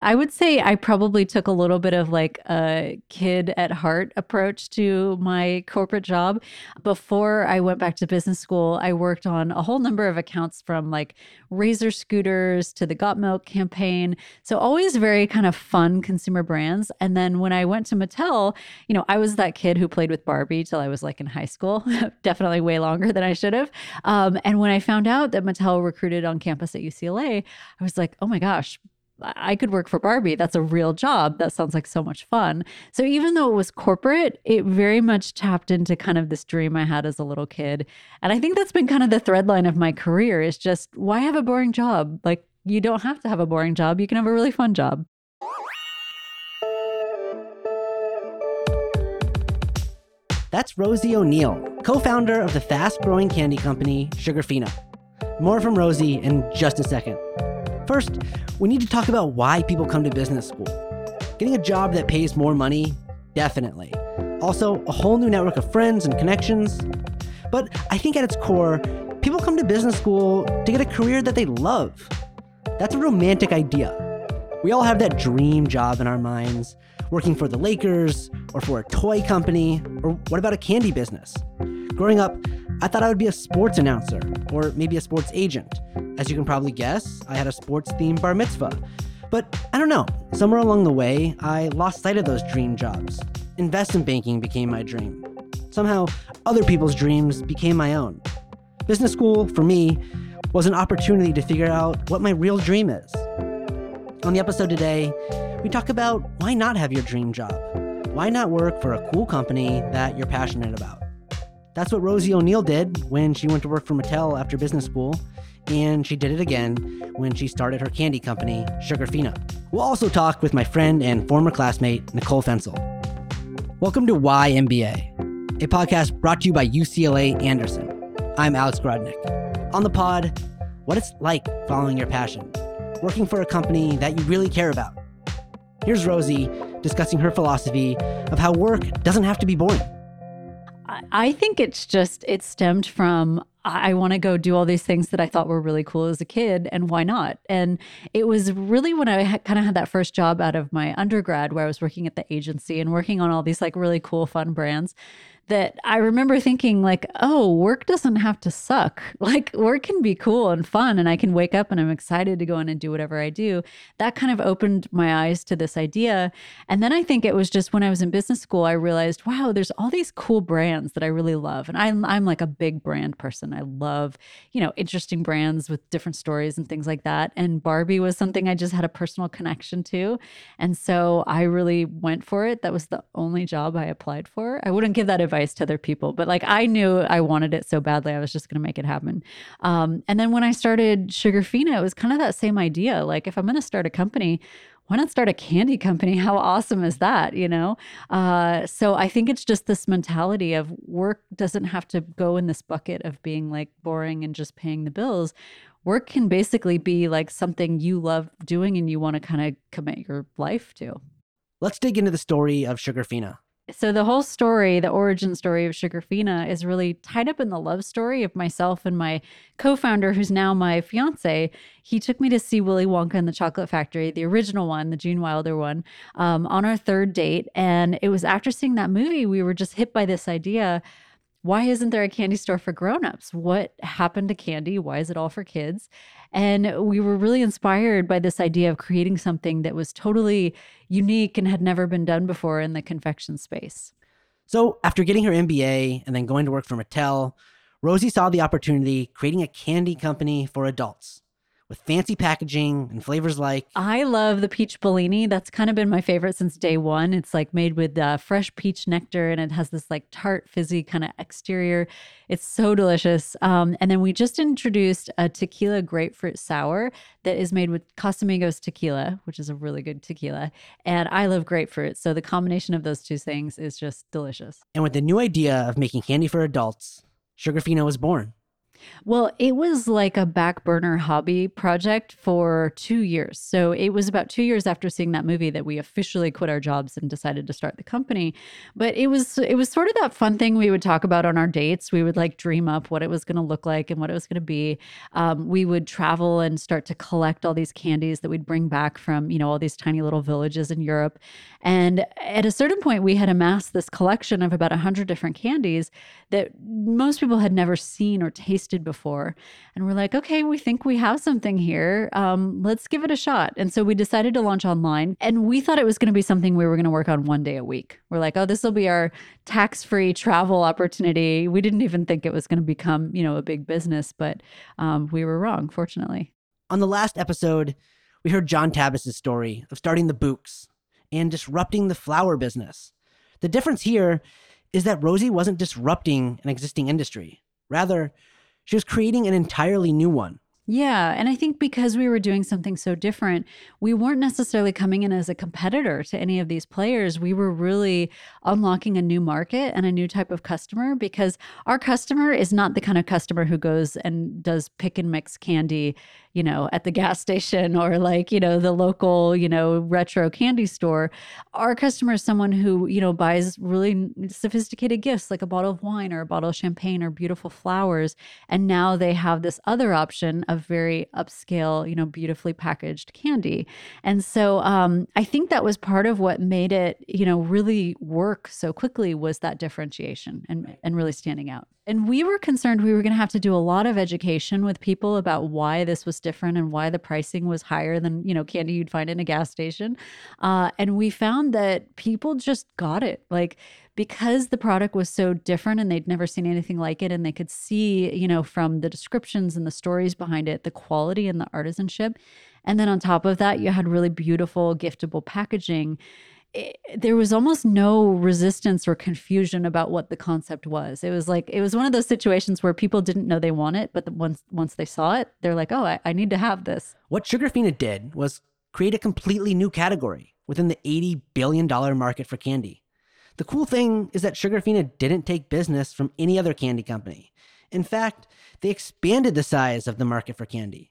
I would say I probably took a little bit of like a kid at heart approach to my corporate job. Before I went back to business school, I worked on a whole number of accounts from like Razor scooters to the Got Milk campaign. So always very kind of fun consumer brands. And then when I went to Mattel, you know, I was that kid who played with Barbie till I was like in high school, definitely way longer than I should have. Um, and when I found out that Mattel recruited on campus at UCLA, I was like, oh my gosh, I could work for Barbie. That's a real job. That sounds like so much fun. So even though it was corporate, it very much tapped into kind of this dream I had as a little kid. And I think that's been kind of the thread line of my career is just why have a boring job? Like you don't have to have a boring job. You can have a really fun job. That's Rosie O'Neill, co-founder of the fast-growing candy company Sugarfina. More from Rosie in just a second. First, we need to talk about why people come to business school. Getting a job that pays more money? Definitely. Also, a whole new network of friends and connections. But I think at its core, people come to business school to get a career that they love. That's a romantic idea. We all have that dream job in our minds working for the Lakers, or for a toy company, or what about a candy business? Growing up, I thought I would be a sports announcer or maybe a sports agent. As you can probably guess, I had a sports themed bar mitzvah. But I don't know, somewhere along the way, I lost sight of those dream jobs. Investment banking became my dream. Somehow, other people's dreams became my own. Business school, for me, was an opportunity to figure out what my real dream is. On the episode today, we talk about why not have your dream job? Why not work for a cool company that you're passionate about? That's what Rosie O'Neill did when she went to work for Mattel after business school, and she did it again when she started her candy company, Sugarfina. We'll also talk with my friend and former classmate, Nicole Fensel. Welcome to Why MBA, a podcast brought to you by UCLA Anderson. I'm Alex Grodnick. On the pod, what it's like following your passion, working for a company that you really care about. Here's Rosie discussing her philosophy of how work doesn't have to be boring. I think it's just, it stemmed from I want to go do all these things that I thought were really cool as a kid, and why not? And it was really when I kind of had that first job out of my undergrad where I was working at the agency and working on all these like really cool, fun brands that I remember thinking like, oh, work doesn't have to suck. Like work can be cool and fun and I can wake up and I'm excited to go in and do whatever I do. That kind of opened my eyes to this idea. And then I think it was just when I was in business school I realized, wow, there's all these cool brands that I really love. And I'm I'm like a big brand person. I love, you know, interesting brands with different stories and things like that. And Barbie was something I just had a personal connection to. And so I really went for it. That was the only job I applied for. I wouldn't give that advice advice to other people, but like I knew I wanted it so badly, I was just going to make it happen. Um, and then when I started Sugarfina, it was kind of that same idea. Like, if I'm going to start a company, why not start a candy company? How awesome is that? You know? Uh, so I think it's just this mentality of work doesn't have to go in this bucket of being like boring and just paying the bills. Work can basically be like something you love doing and you want to kind of commit your life to. Let's dig into the story of Sugarfina. So the whole story, the origin story of Sugarfina is really tied up in the love story of myself and my co-founder who's now my fiance. He took me to see Willy Wonka and the Chocolate Factory, the original one, the Gene Wilder one, um, on our third date. And it was after seeing that movie, we were just hit by this idea why isn't there a candy store for grown-ups what happened to candy why is it all for kids and we were really inspired by this idea of creating something that was totally unique and had never been done before in the confection space. So, after getting her MBA and then going to work for Mattel, Rosie saw the opportunity creating a candy company for adults with fancy packaging and flavors like. I love the peach Bellini. That's kind of been my favorite since day one. It's like made with uh, fresh peach nectar and it has this like tart, fizzy kind of exterior. It's so delicious. Um, and then we just introduced a tequila grapefruit sour that is made with Casamigos tequila, which is a really good tequila. And I love grapefruit. So the combination of those two things is just delicious. And with the new idea of making candy for adults, Sugarfina was born. Well, it was like a back burner hobby project for two years. So it was about two years after seeing that movie that we officially quit our jobs and decided to start the company. But it was it was sort of that fun thing we would talk about on our dates. We would like dream up what it was going to look like and what it was going to be. Um, we would travel and start to collect all these candies that we'd bring back from you know all these tiny little villages in Europe. And at a certain point, we had amassed this collection of about a hundred different candies that most people had never seen or tasted before. And we're like, okay, we think we have something here. Um, let's give it a shot. And so we decided to launch online. And we thought it was going to be something we were going to work on one day a week. We're like, oh, this will be our tax free travel opportunity. We didn't even think it was going to become, you know, a big business, but um, we were wrong, fortunately. On the last episode, we heard John Tabis's story of starting the Bouqs and disrupting the flower business. The difference here is that Rosie wasn't disrupting an existing industry. Rather, she was creating an entirely new one. Yeah. And I think because we were doing something so different, we weren't necessarily coming in as a competitor to any of these players. We were really unlocking a new market and a new type of customer because our customer is not the kind of customer who goes and does pick and mix candy you know, at the gas station or like, you know, the local, you know, retro candy store. Our customer is someone who, you know, buys really sophisticated gifts like a bottle of wine or a bottle of champagne or beautiful flowers. And now they have this other option of very upscale, you know, beautifully packaged candy. And so um, I think that was part of what made it, you know, really work so quickly was that differentiation and, and really standing out. And we were concerned we were going to have to do a lot of education with people about why this was different and why the pricing was higher than, you know, candy you'd find in a gas station. Uh, and we found that people just got it. Like, because the product was so different and they'd never seen anything like it and they could see you know from the descriptions and the stories behind it the quality and the artisanship and then on top of that you had really beautiful giftable packaging it, there was almost no resistance or confusion about what the concept was. It was like it was one of those situations where people didn't know they want it, but the, once once they saw it, they're like, "Oh, I, I need to have this." What Sugarfina did was create a completely new category within the eighty billion dollar market for candy. The cool thing is that Sugarfina didn't take business from any other candy company. In fact, they expanded the size of the market for candy.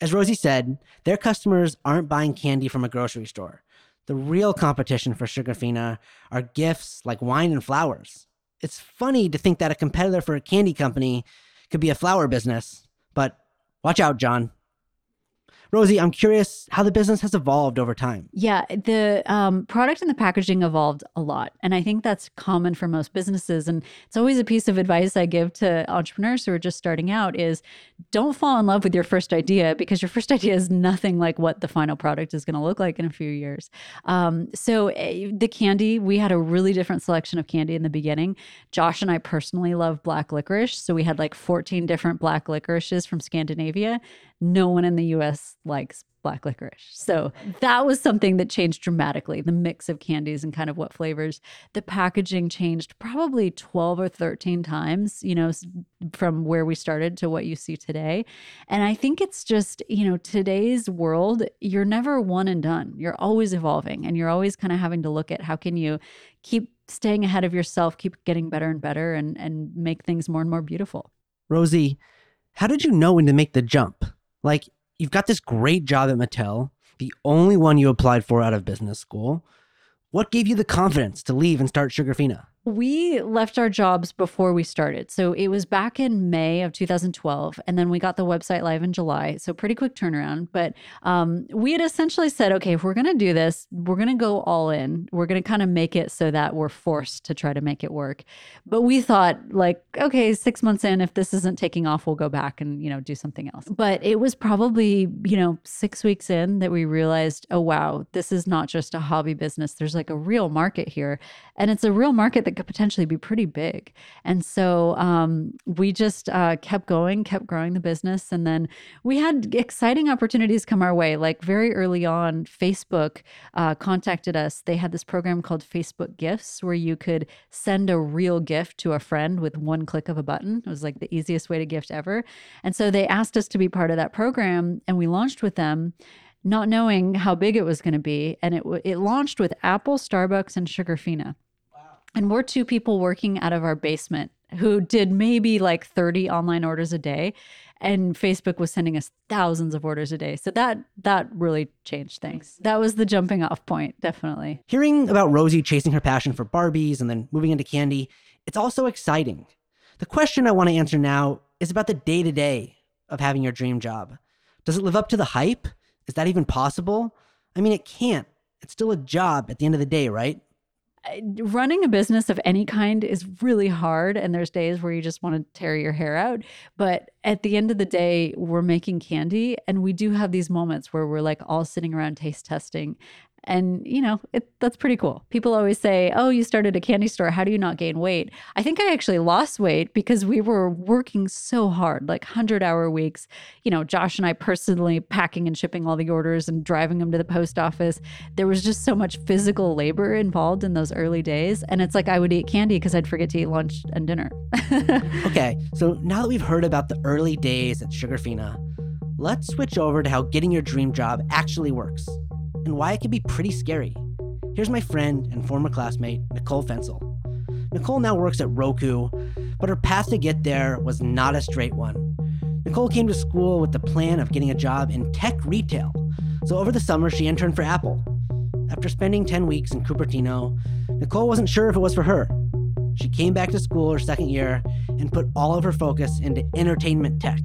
As Rosie said, their customers aren't buying candy from a grocery store. The real competition for Sugarfina are gifts like wine and flowers. It's funny to think that a competitor for a candy company could be a flower business, but watch out, John. Rosie, I'm curious how the business has evolved over time. Yeah, the um, product and the packaging evolved a lot. And I think that's common for most businesses. And it's always a piece of advice I give to entrepreneurs who are just starting out is don't fall in love with your first idea because your first idea is nothing like what the final product is going to look like in a few years. Um, so uh, the candy, we had a really different selection of candy in the beginning. Josh and I personally love black licorice. So we had like 14 different black licorices from Scandinavia no one in the US likes black licorice. So that was something that changed dramatically the mix of candies and kind of what flavors. The packaging changed probably 12 or 13 times, you know, from where we started to what you see today. And I think it's just, you know, today's world, you're never one and done. You're always evolving and you're always kind of having to look at how can you keep staying ahead of yourself, keep getting better and better and and make things more and more beautiful. Rosie, how did you know when to make the jump? Like, you've got this great job at Mattel, the only one you applied for out of business school. What gave you the confidence to leave and start Sugarfina? We left our jobs before we started. So it was back in May of 2012. And then we got the website live in July. So pretty quick turnaround. But um, we had essentially said, okay, if we're going to do this, we're going to go all in. We're going to kind of make it so that we're forced to try to make it work. But we thought, like, okay, six months in, if this isn't taking off, we'll go back and, you know, do something else. But it was probably, you know, six weeks in that we realized, oh, wow, this is not just a hobby business. There's like a real market here. And it's a real market that could potentially be pretty big. And so um, we just uh, kept going, kept growing the business. And then we had exciting opportunities come our way. Like very early on, Facebook uh, contacted us. They had this program called Facebook Gifts where you could send a real gift to a friend with one click of a button. It was like the easiest way to gift ever. And so they asked us to be part of that program, and we launched with them not knowing how big it was going to be. And it, it launched with Apple, Starbucks, and Sugarfina. And we're two people working out of our basement who did maybe like 30 online orders a day and Facebook was sending us thousands of orders a day. So that that really changed things. That was the jumping off point, definitely. Hearing about Rosie chasing her passion for Barbies and then moving into candy, it's also exciting. The question I want to answer now is about the day-to-day of having your dream job. Does it live up to the hype? Is that even possible? I mean, it can't. It's still a job at the end of the day, right? Uh, running a business of any kind is really hard and there's days where you just want to tear your hair out but at the end of the day we're making candy and we do have these moments where we're like all sitting around taste testing and, you know, it, that's pretty cool. People always say, Oh, you started a candy store. How do you not gain weight? I think I actually lost weight because we were working so hard, like 100 hour weeks. You know, Josh and I personally packing and shipping all the orders and driving them to the post office. There was just so much physical labor involved in those early days. And it's like I would eat candy because I'd forget to eat lunch and dinner. okay. So now that we've heard about the early days at Sugarfina, let's switch over to how getting your dream job actually works and why it can be pretty scary. Here's my friend and former classmate, Nicole Fensel. Nicole now works at Roku, but her path to get there was not a straight one. Nicole came to school with the plan of getting a job in tech retail, so over the summer she interned for Apple. After spending 10 weeks in Cupertino, Nicole wasn't sure if it was for her. She came back to school her second year and put all of her focus into entertainment tech.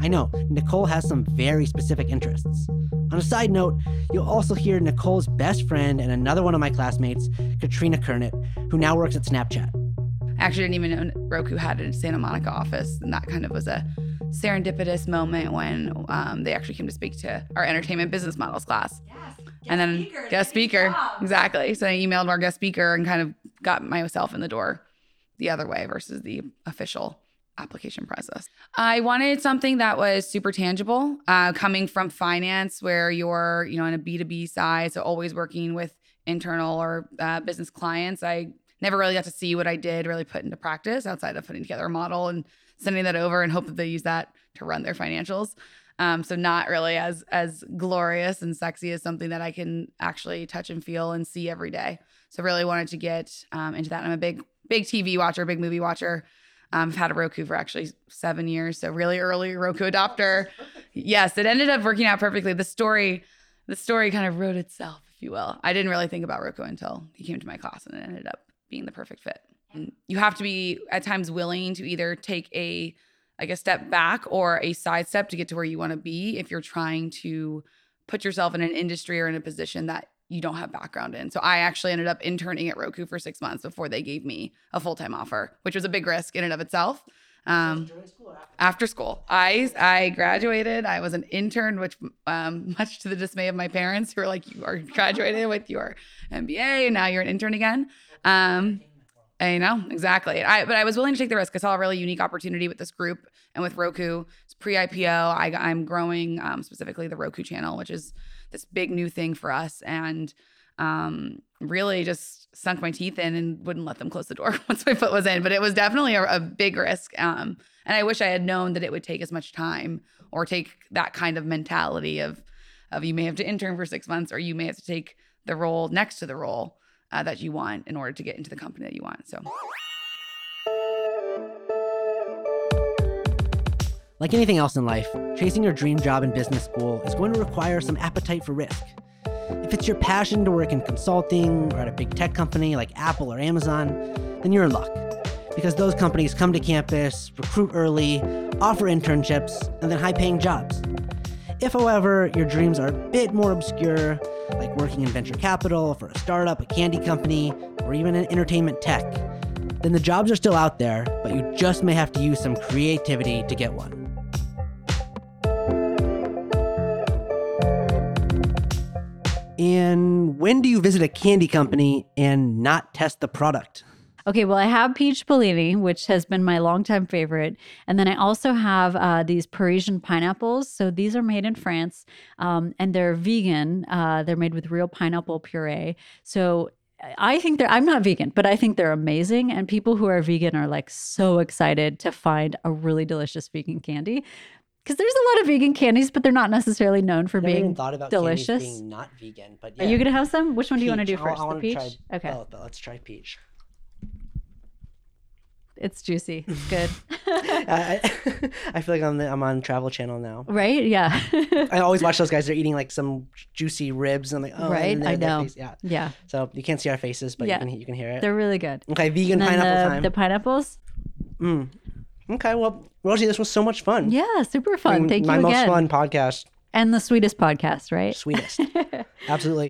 I know, Nicole has some very specific interests. On a side note, you'll also hear Nicole's best friend and another one of my classmates, Katrina Kernit, who now works at Snapchat. I actually didn't even know Roku had a Santa Monica office, and that kind of was a serendipitous moment when um, they actually came to speak to our entertainment business models class. Yes, and then speaker, guest speaker, exactly. So I emailed our guest speaker and kind of got myself in the door the other way versus the official application process. I wanted something that was super tangible, uh, coming from finance, where you're, you know, in a B2B side, so always working with internal or uh, business clients. I never really got to see what I did really put into practice outside of putting together a model and sending that over and hope that they use that to run their financials. Um, so not really as as glorious and sexy as something that I can actually touch and feel and see every day. So really wanted to get um, into that. I'm a big big TV watcher, big movie watcher. Um, I've had a Roku for actually seven years, so really early Roku adopter. Yes, it ended up working out perfectly. The story, the story kind of wrote itself, if you will. I didn't really think about Roku until he came to my class, and it ended up being the perfect fit. And you have to be at times willing to either take a like a step back or a sidestep to get to where you want to be if you're trying to put yourself in an industry or in a position that you don't have background in. So I actually ended up interning at Roku for six months before they gave me a full time offer, which was a big risk in and of itself. Um, school after? after? school, I I graduated. I was an intern, which um, much to the dismay of my parents, who were like, "You are graduated with your MBA, and now you're an intern again." Um, I know exactly. I but I was willing to take the risk. I saw a really unique opportunity with this group and with Roku. It's pre-IPO. I, I'm growing um, specifically the Roku channel, which is this big new thing for us and um, really just sunk my teeth in and wouldn't let them close the door once my foot was in. But it was definitely a, a big risk. Um, and I wish I had known that it would take as much time or take that kind of mentality of, of you may have to intern for six months or you may have to take the role next to the role uh, that you want in order to get into the company that you want. So. Like anything else in life, chasing your dream job in business school is going to require some appetite for risk. If it's your passion to work in consulting or at a big tech company like Apple or Amazon, then you're in luck. Because those companies come to campus, recruit early, offer internships, and then high paying jobs. If, however, your dreams are a bit more obscure, like working in venture capital for a startup, a candy company, or even in entertainment tech, then the jobs are still out there, but you just may have to use some creativity to get one. And when do you visit a candy company and not test the product? Okay, well, I have peach Bellini, which has been my longtime favorite. And then I also have uh, these Parisian pineapples. So these are made in France um, and they're vegan. Uh, they're made with real pineapple puree. So I think they're, I'm not vegan, but I think they're amazing. And people who are vegan are like so excited to find a really delicious vegan candy because there's a lot of vegan candies, but they're not necessarily known for Never being thought about delicious. Being not vegan, but yeah. are you gonna have some? Which one peach. do you want to do I, first? I the peach. Try okay. But let's try peach. It's juicy. It's good. I, I feel like I'm the, I'm on Travel Channel now. right? Yeah. I always watch those guys. They're eating like some juicy ribs, and I'm like, oh, Right, I know. yeah. yeah. So you can't see our faces, but Yeah. you can you can hear it. They're really good. Okay, vegan pineapple the, time. the pineapples. Mm. Okay, well, Rosie, this was so much fun. Yeah, super fun. And Thank my you My most again. fun podcast, And the sweetest podcast, right? sweetest. Absolutely.